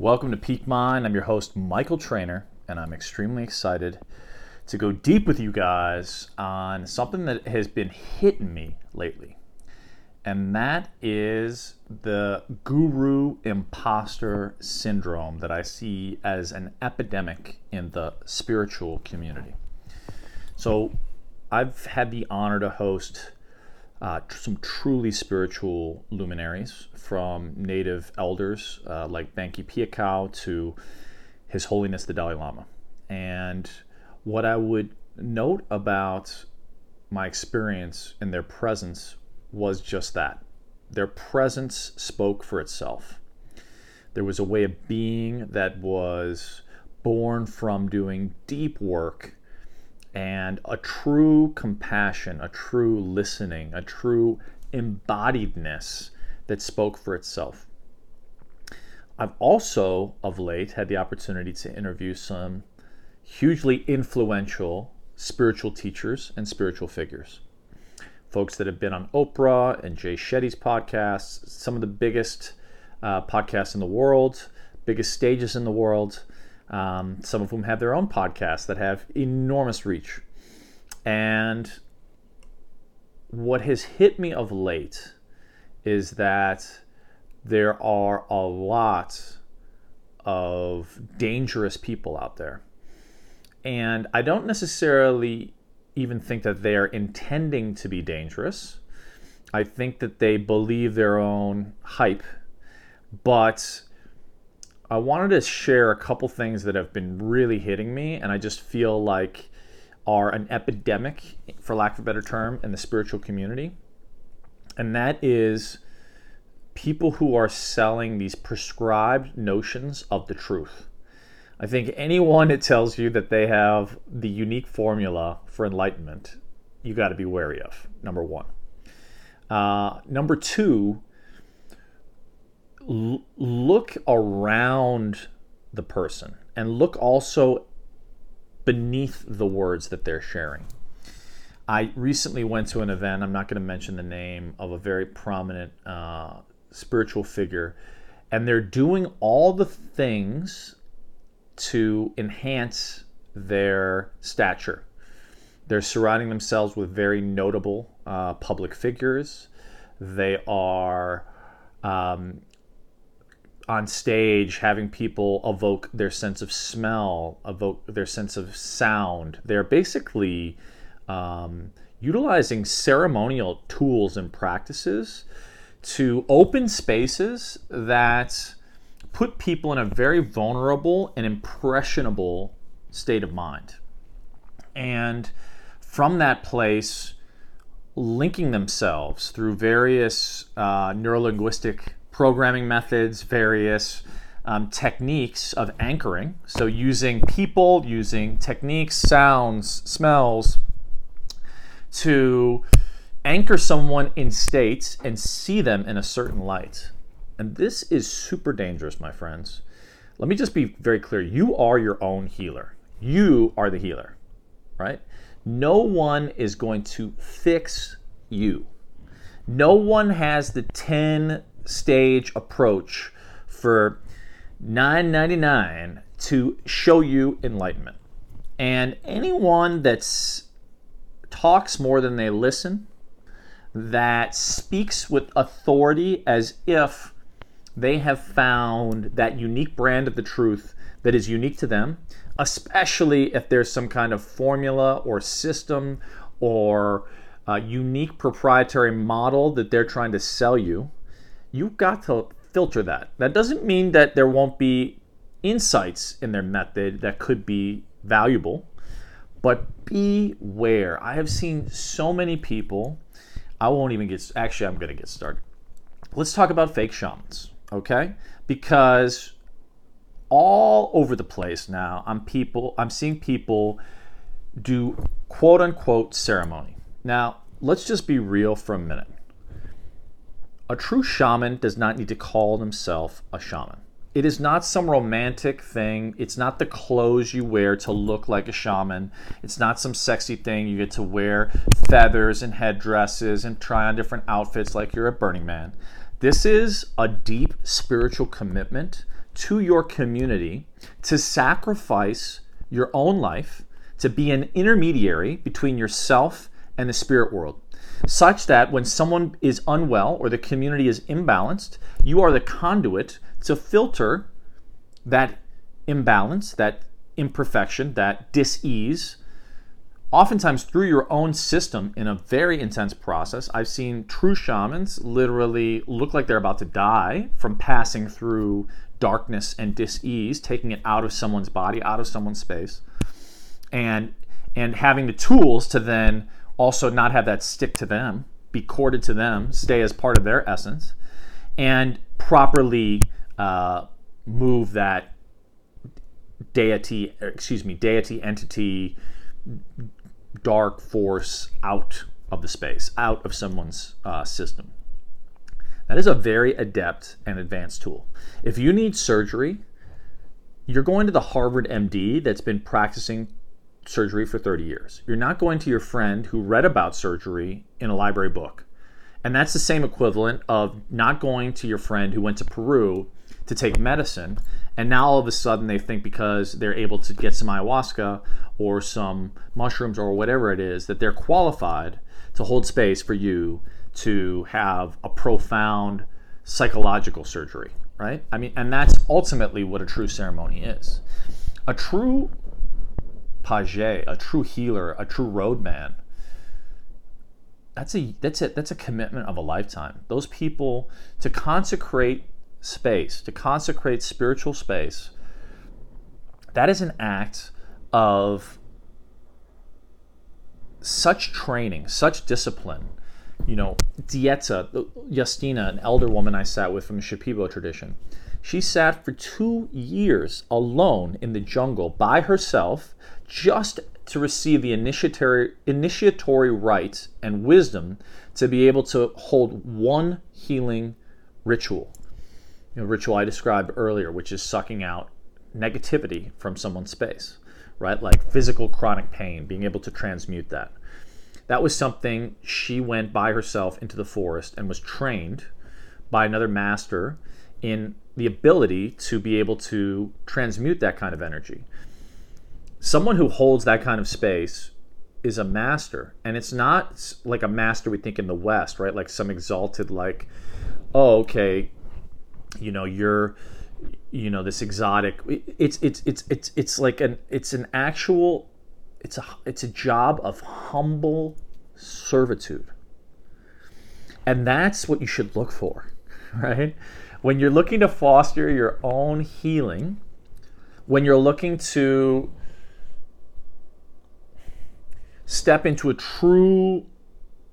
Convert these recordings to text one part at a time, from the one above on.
Welcome to Peak Mind. I'm your host, Michael Trainer, and I'm extremely excited to go deep with you guys on something that has been hitting me lately. And that is the guru imposter syndrome that I see as an epidemic in the spiritual community. So, I've had the honor to host uh, some truly spiritual luminaries from native elders uh, like Bankei Phayakau to His Holiness the Dalai Lama. And what I would note about my experience in their presence was just that. Their presence spoke for itself. There was a way of being that was born from doing deep work and a true compassion, a true listening, a true embodiedness that spoke for itself. I've also, of late, had the opportunity to interview some hugely influential spiritual teachers and spiritual figures. Folks that have been on Oprah and Jay Shetty's podcasts, some of the biggest uh, podcasts in the world, biggest stages in the world, um, some of whom have their own podcasts that have enormous reach. And what has hit me of late is that there are a lot of dangerous people out there. And I don't necessarily even think that they are intending to be dangerous. I think that they believe their own hype, but I wanted to share a couple things that have been really hitting me, and I just feel like are an epidemic, for lack of a better term, in the spiritual community. And that is people who are selling these prescribed notions of the truth. I think anyone that tells you that they have the unique formula for enlightenment, you got to be wary of, number one. Uh, number two, l- look around the person and look also beneath the words that they're sharing. I recently went to an event, I'm not going to mention the name, of a very prominent uh, spiritual figure, and they're doing all the things to enhance their stature. They're surrounding themselves with very notable uh, public figures. They are um, on stage having people evoke their sense of smell, evoke their sense of sound. They're basically um, utilizing ceremonial tools and practices to open spaces that put people in a very vulnerable and impressionable state of mind. And from that place, linking themselves through various uh, neurolinguistic programming methods, various um, techniques of anchoring. So, using people, using techniques, sounds, smells to anchor someone in states and see them in a certain light. And this is super dangerous, my friends. Let me just be very clear you are your own healer, you are the healer, right? No one is going to fix you. No one has the 10 stage approach for 9.99 to show you enlightenment. And anyone that talks more than they listen, that speaks with authority as if they have found that unique brand of the truth that is unique to them, especially if there's some kind of formula or system or uh, unique proprietary model that they're trying to sell you you've got to filter that. That doesn't mean that there won't be insights in their method that could be valuable, but beware. I have seen so many people. I won't even get, actually, I'm going to get started. Let's talk about fake shamans, okay? Because all over the place now, I'm people, I'm seeing people do quote unquote ceremony. Now, let's just be real for a minute a true shaman does not need to call himself a shaman. It is not some romantic thing. It's not the clothes you wear to look like a shaman. It's not some sexy thing you get to wear feathers and headdresses and try on different outfits like you're a Burning Man. This is a deep spiritual commitment to your community to sacrifice your own life to be an intermediary between yourself and the spirit world, such that when someone is unwell or the community is imbalanced, you are the conduit to filter that imbalance, that imperfection, that dis-ease, oftentimes through your own system in a very intense process. I've seen true shamans literally look like they're about to die from passing through darkness and dis-ease, taking it out of someone's body, out of someone's space, and and having the tools to then also not have that stick to them, be corded to them, stay as part of their essence, and properly uh, move that deity, excuse me, deity entity, dark force out of the space, out of someone's uh, system. That is a very adept and advanced tool. If you need surgery, you're going to the Harvard MD that's been practicing surgery for 30 years. You're not going to your friend who read about surgery in a library book. And that's the same equivalent of not going to your friend who went to Peru to take medicine. And now all of a sudden they think because they're able to get some ayahuasca or some mushrooms or whatever it is that they're qualified to hold space for you to have a profound psychological surgery, right? I mean, and that's ultimately what a true ceremony is. A true page, a true healer, a true roadman. That's a that's it. That's a commitment of a lifetime. Those people to consecrate space, to consecrate spiritual space, that is an act of such training, such discipline. You know, Dieta, Justina, an elder woman I sat with from the Shipibo tradition, she sat for two years alone in the jungle by herself just to receive the initiatory, initiatory rites and wisdom to be able to hold one healing ritual you ritual I described earlier, which is sucking out negativity from someone's space, right? Like physical chronic pain, being able to transmute that. That was something she went by herself into the forest and was trained by another master in the ability to be able to transmute that kind of energy. Someone who holds that kind of space is a master, and it's not like a master we think in the West, right? Like some exalted, like, oh, okay, you know you're you know this exotic it's it's it's it's it's like an it's an actual it's a it's a job of humble servitude and that's what you should look for right when you're looking to foster your own healing when you're looking to step into a true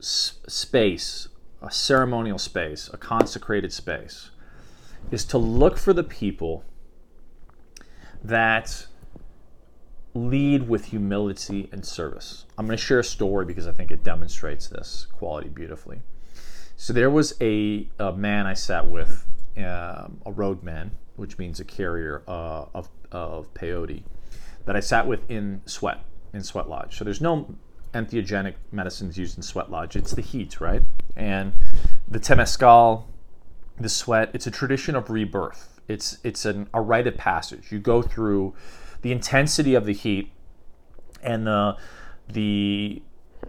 space a ceremonial space a consecrated space is to look for the people that lead with humility and service. I'm going to share a story because I think it demonstrates this quality beautifully. So there was a, a man I sat with, um, a roadman, which means a carrier uh, of, of peyote, that I sat with in sweat, in Sweat Lodge. So there's no entheogenic medicines used in Sweat Lodge. It's the heat, right? And the temescal, the sweat. It's a tradition of rebirth. It's it's an, a rite of passage. You go through the intensity of the heat and the the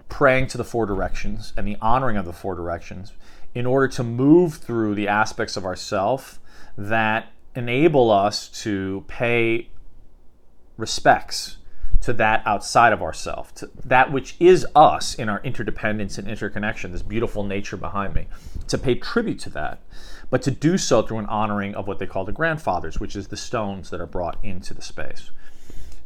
praying to the four directions and the honoring of the four directions in order to move through the aspects of ourself that enable us to pay respects to that outside of ourself, to that which is us in our interdependence and interconnection, this beautiful nature behind me, to pay tribute to that but to do so through an honoring of what they call the grandfathers, which is the stones that are brought into the space.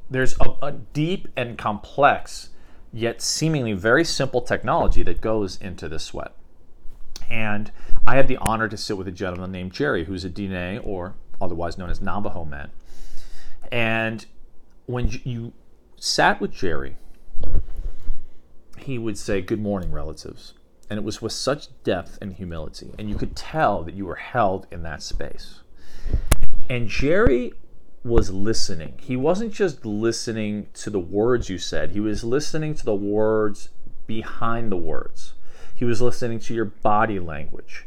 There's a, a deep and complex, yet seemingly very simple technology that goes into the sweat. And I had the honor to sit with a gentleman named Jerry, who's a Diné or otherwise known as Navajo man. And when you sat with Jerry, he would say, Good morning, relatives and it was with such depth and humility and you could tell that you were held in that space and jerry was listening he wasn't just listening to the words you said he was listening to the words behind the words he was listening to your body language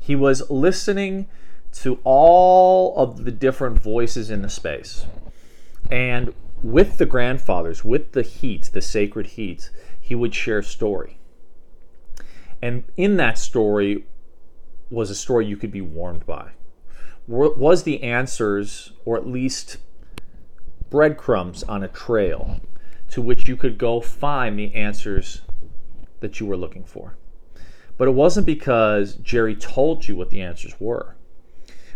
He was listening to all of the different voices in the space. And with the grandfathers, with the heat, the sacred heat, he would share story. And in that story was a story you could be warmed by. Was the answers, or at least breadcrumbs on a trail to which you could go find the answers that you were looking for. But it wasn't because Jerry told you what the answers were,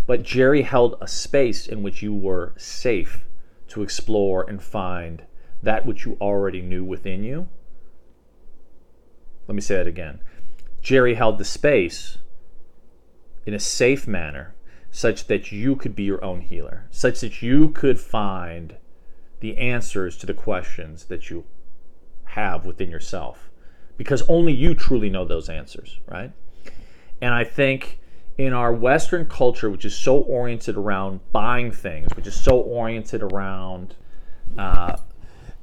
but Jerry held a space in which you were safe to explore and find that which you already knew within you. Let me say that again. Jerry held the space in a safe manner such that you could be your own healer, such that you could find the answers to the questions that you have within yourself because only you truly know those answers, right? And I think in our Western culture, which is so oriented around buying things, which is so oriented around uh,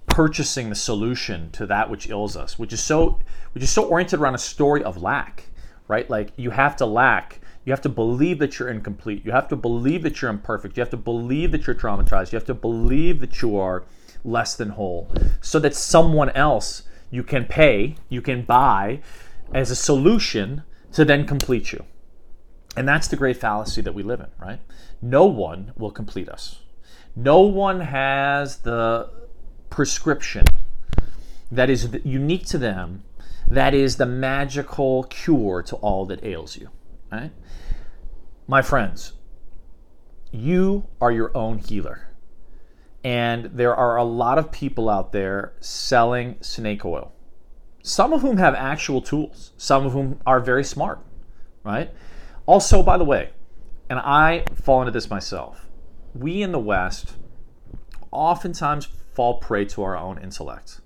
purchasing the solution to that which ills us, which is so which is so oriented around a story of lack, right? Like you have to lack, you have to believe that you're incomplete, you have to believe that you're imperfect, you have to believe that you're traumatized, you have to believe that you are less than whole, so that someone else you can pay, you can buy as a solution to then complete you. And that's the great fallacy that we live in, right? No one will complete us. No one has the prescription that is unique to them, that is the magical cure to all that ails you, right? My friends, you are your own healer. And there are a lot of people out there selling snake oil, some of whom have actual tools, some of whom are very smart, right? Also, by the way, and I fall into this myself, we in the West oftentimes fall prey to our own intellect.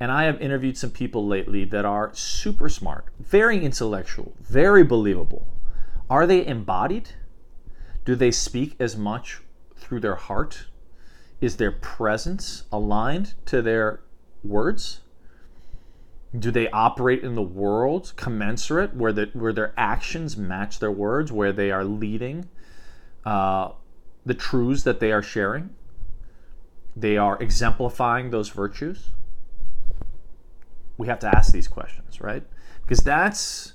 And I have interviewed some people lately that are super smart, very intellectual, very believable. Are they embodied? Do they speak as much through their heart is their presence aligned to their words? Do they operate in the world commensurate, where the, where their actions match their words, where they are leading uh, the truths that they are sharing? They are exemplifying those virtues. We have to ask these questions, right? Because that's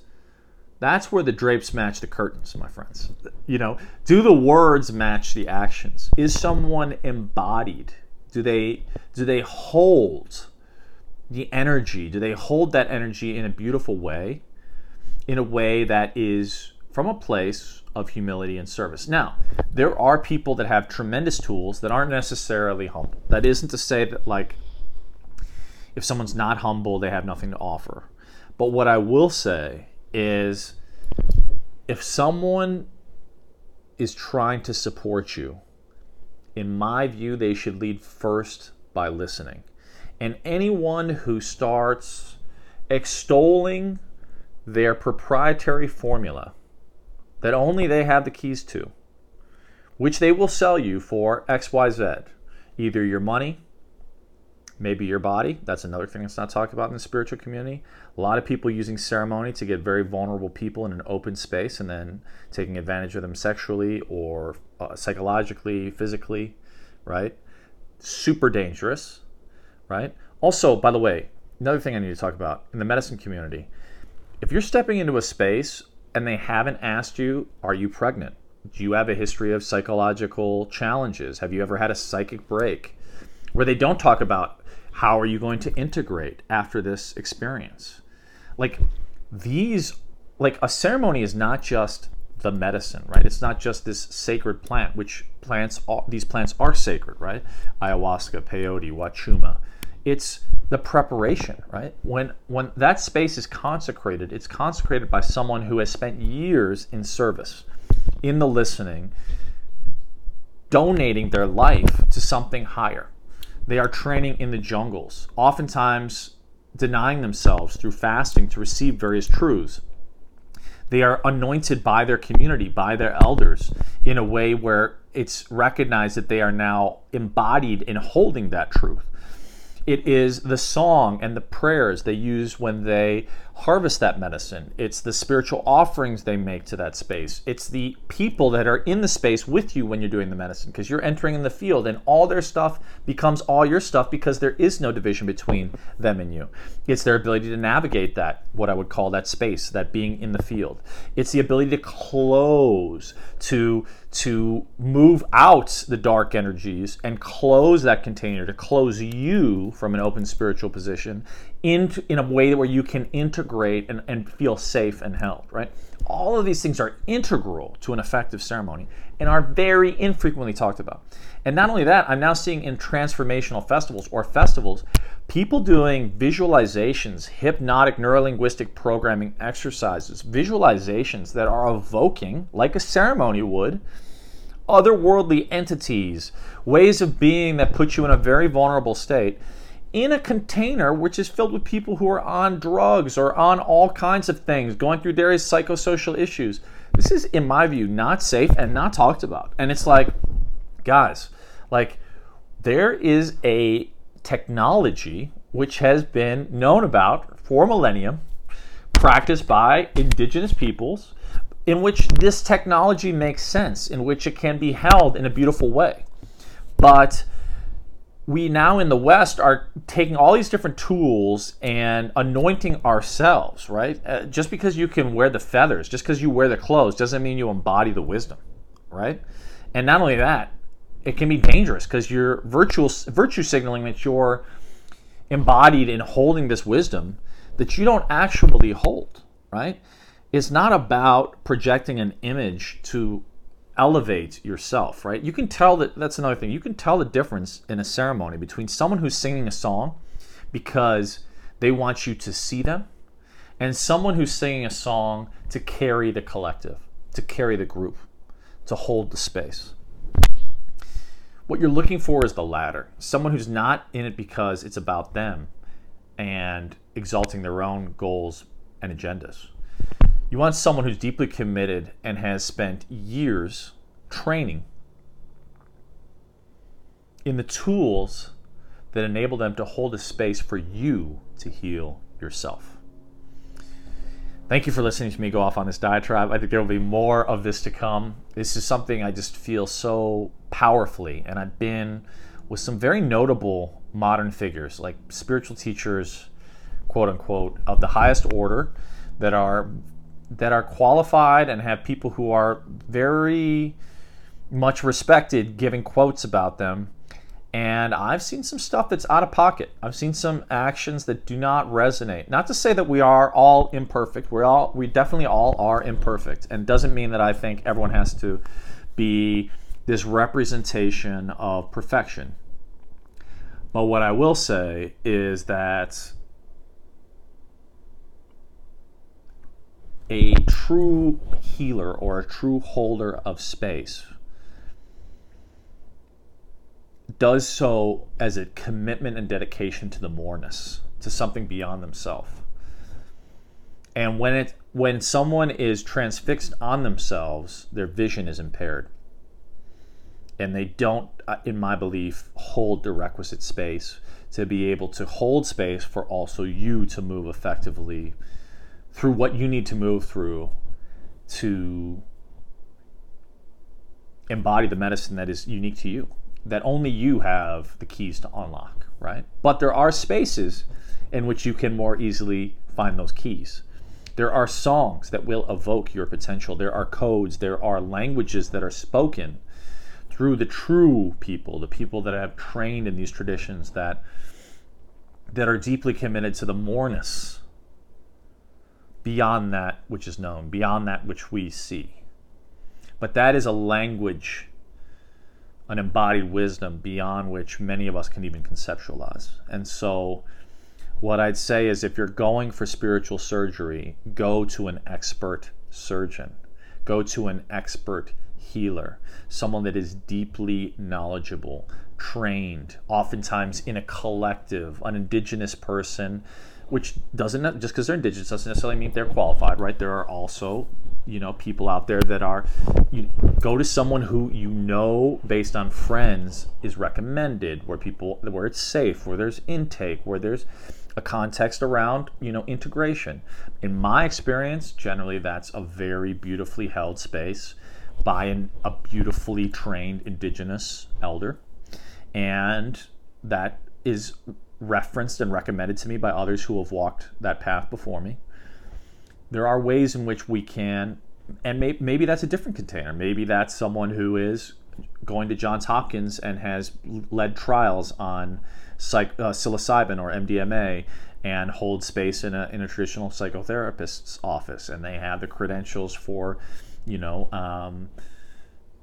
that's where the drapes match the curtains, my friends. You know, do the words match the actions? Is someone embodied? Do they do they hold the energy? Do they hold that energy in a beautiful way? In a way that is from a place of humility and service. Now, there are people that have tremendous tools that aren't necessarily humble. That isn't to say that like if someone's not humble, they have nothing to offer. But what I will say is if someone is trying to support you, in my view, they should lead first by listening. And anyone who starts extolling their proprietary formula that only they have the keys to, which they will sell you for XYZ, either your money, maybe your body. That's another thing that's not talked about in the spiritual community. A lot of people using ceremony to get very vulnerable people in an open space and then taking advantage of them sexually or uh, psychologically, physically, right? Super dangerous, right? Also, by the way, another thing I need to talk about in the medicine community if you're stepping into a space and they haven't asked you, Are you pregnant? Do you have a history of psychological challenges? Have you ever had a psychic break? Where they don't talk about how are you going to integrate after this experience? Like these, like a ceremony is not just the medicine, right? It's not just this sacred plant, which plants, these plants are sacred, right? Ayahuasca, peyote, wachuma. It's the preparation, right? When when that space is consecrated, it's consecrated by someone who has spent years in service, in the listening, donating their life to something higher. They are training in the jungles, oftentimes denying themselves through fasting to receive various truths. They are anointed by their community, by their elders, in a way where it's recognized that they are now embodied in holding that truth. It is the song and the prayers they use when they harvest that medicine. It's the spiritual offerings they make to that space. It's the people that are in the space with you when you're doing the medicine because you're entering in the field and all their stuff becomes all your stuff because there is no division between them and you. It's their ability to navigate that, what I would call that space, that being in the field. It's the ability to close, to to move out the dark energies and close that container, to close you from an open spiritual position into in a way where you can integrate and, and feel safe and held, right? All of these things are integral to an effective ceremony and are very infrequently talked about. And not only that, I'm now seeing in transformational festivals or festivals, people doing visualizations, hypnotic neurolinguistic programming exercises, visualizations that are evoking, like a ceremony would, otherworldly entities, ways of being that put you in a very vulnerable state in a container which is filled with people who are on drugs or on all kinds of things, going through various psychosocial issues. This is, in my view, not safe and not talked about. And it's like, guys, like, there is a technology which has been known about for millennium, practiced by indigenous peoples, in which this technology makes sense, in which it can be held in a beautiful way. But we now in the West are taking all these different tools and anointing ourselves, right? Uh, just because you can wear the feathers, just because you wear the clothes, doesn't mean you embody the wisdom, right? And not only that, it can be dangerous because you're virtual virtue signaling that you're embodied in holding this wisdom that you don't actually hold, right? It's not about projecting an image to elevate yourself, right? You can tell that that's another thing. You can tell the difference in a ceremony between someone who's singing a song because they want you to see them and someone who's singing a song to carry the collective, to carry the group, to hold the space. What you're looking for is the latter. Someone who's not in it because it's about them and exalting their own goals and agendas. You want someone who's deeply committed and has spent years training in the tools that enable them to hold a space for you to heal yourself. Thank you for listening to me go off on this diatribe. I think there will be more of this to come. This is something I just feel so powerfully, and I've been with some very notable modern figures, like spiritual teachers, quote unquote, of the highest order that are that are qualified and have people who are very much respected giving quotes about them. And I've seen some stuff that's out of pocket. I've seen some actions that do not resonate. Not to say that we are all imperfect. We're all we definitely all are imperfect. And doesn't mean that I think everyone has to be this representation of perfection. But what I will say is that a true healer or a true holder of space does so as a commitment and dedication to the moreness, to something beyond themselves. And when it when someone is transfixed on themselves, their vision is impaired. And they don't, uh, in my belief, hold the requisite space to be able to hold space for also you to move effectively through what you need to move through to embody the medicine that is unique to you, that only you have the keys to unlock, right? But there are spaces in which you can more easily find those keys. There are songs that will evoke your potential. There are codes, there are languages that are spoken through the true people, the people that have trained in these traditions that that are deeply committed to the moreness beyond that which is known, beyond that which we see. But that is a language, an embodied wisdom beyond which many of us can even conceptualize. And so, what I'd say is if you're going for spiritual surgery, go to an expert surgeon, go to an expert healer, someone that is deeply knowledgeable, trained, oftentimes in a collective, an indigenous person which doesn't just because they're indigenous doesn't necessarily mean they're qualified, right? There are also you know people out there that are you go to someone who you know based on friends is recommended where people where it's safe where there's intake where there's a context around you know integration in my experience generally that's a very beautifully held space by an, a beautifully trained indigenous elder and that is referenced and recommended to me by others who have walked that path before me. There are ways in which we can and may, maybe that's a different container. Maybe that's someone who is going to johns hopkins and has led trials on psych, uh, psilocybin or MDMA and hold space in a, in a traditional psychotherapist's office, and they have the credentials for, you know, um,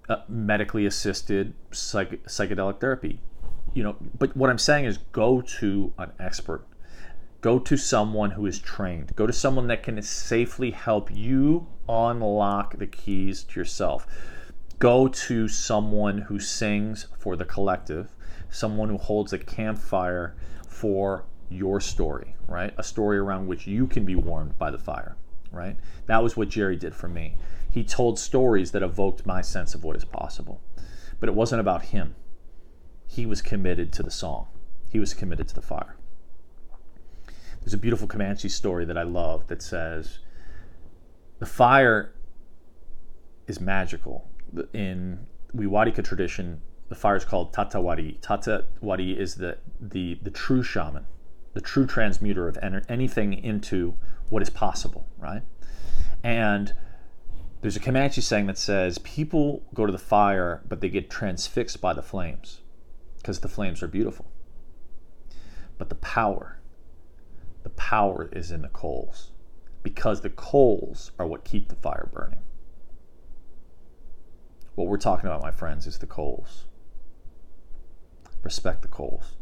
uh, medically assisted psych- psychedelic therapy. You know, but what I'm saying is go to an expert. Go to someone who is trained. Go to someone that can safely help you unlock the keys to yourself. Go to someone who sings for the collective someone who holds a campfire for your story, right? A story around which you can be warmed by the fire, right? That was what Jerry did for me. He told stories that evoked my sense of what is possible. But it wasn't about him. He was committed to the song, he was committed to the fire. There's a beautiful Comanche story that I love that says the fire is magical. In Wixárika tradition, the fire is called Tatewari. Tatewari is the, the, the true shaman, the true transmuter of anything into what is possible, right? And there's a Comanche saying that says people go to the fire, but they get transfixed by the flames because the flames are beautiful. But the power, the power is in the coals because the coals are what keep the fire burning. What we're talking about, my friends, is the coals respect the coals.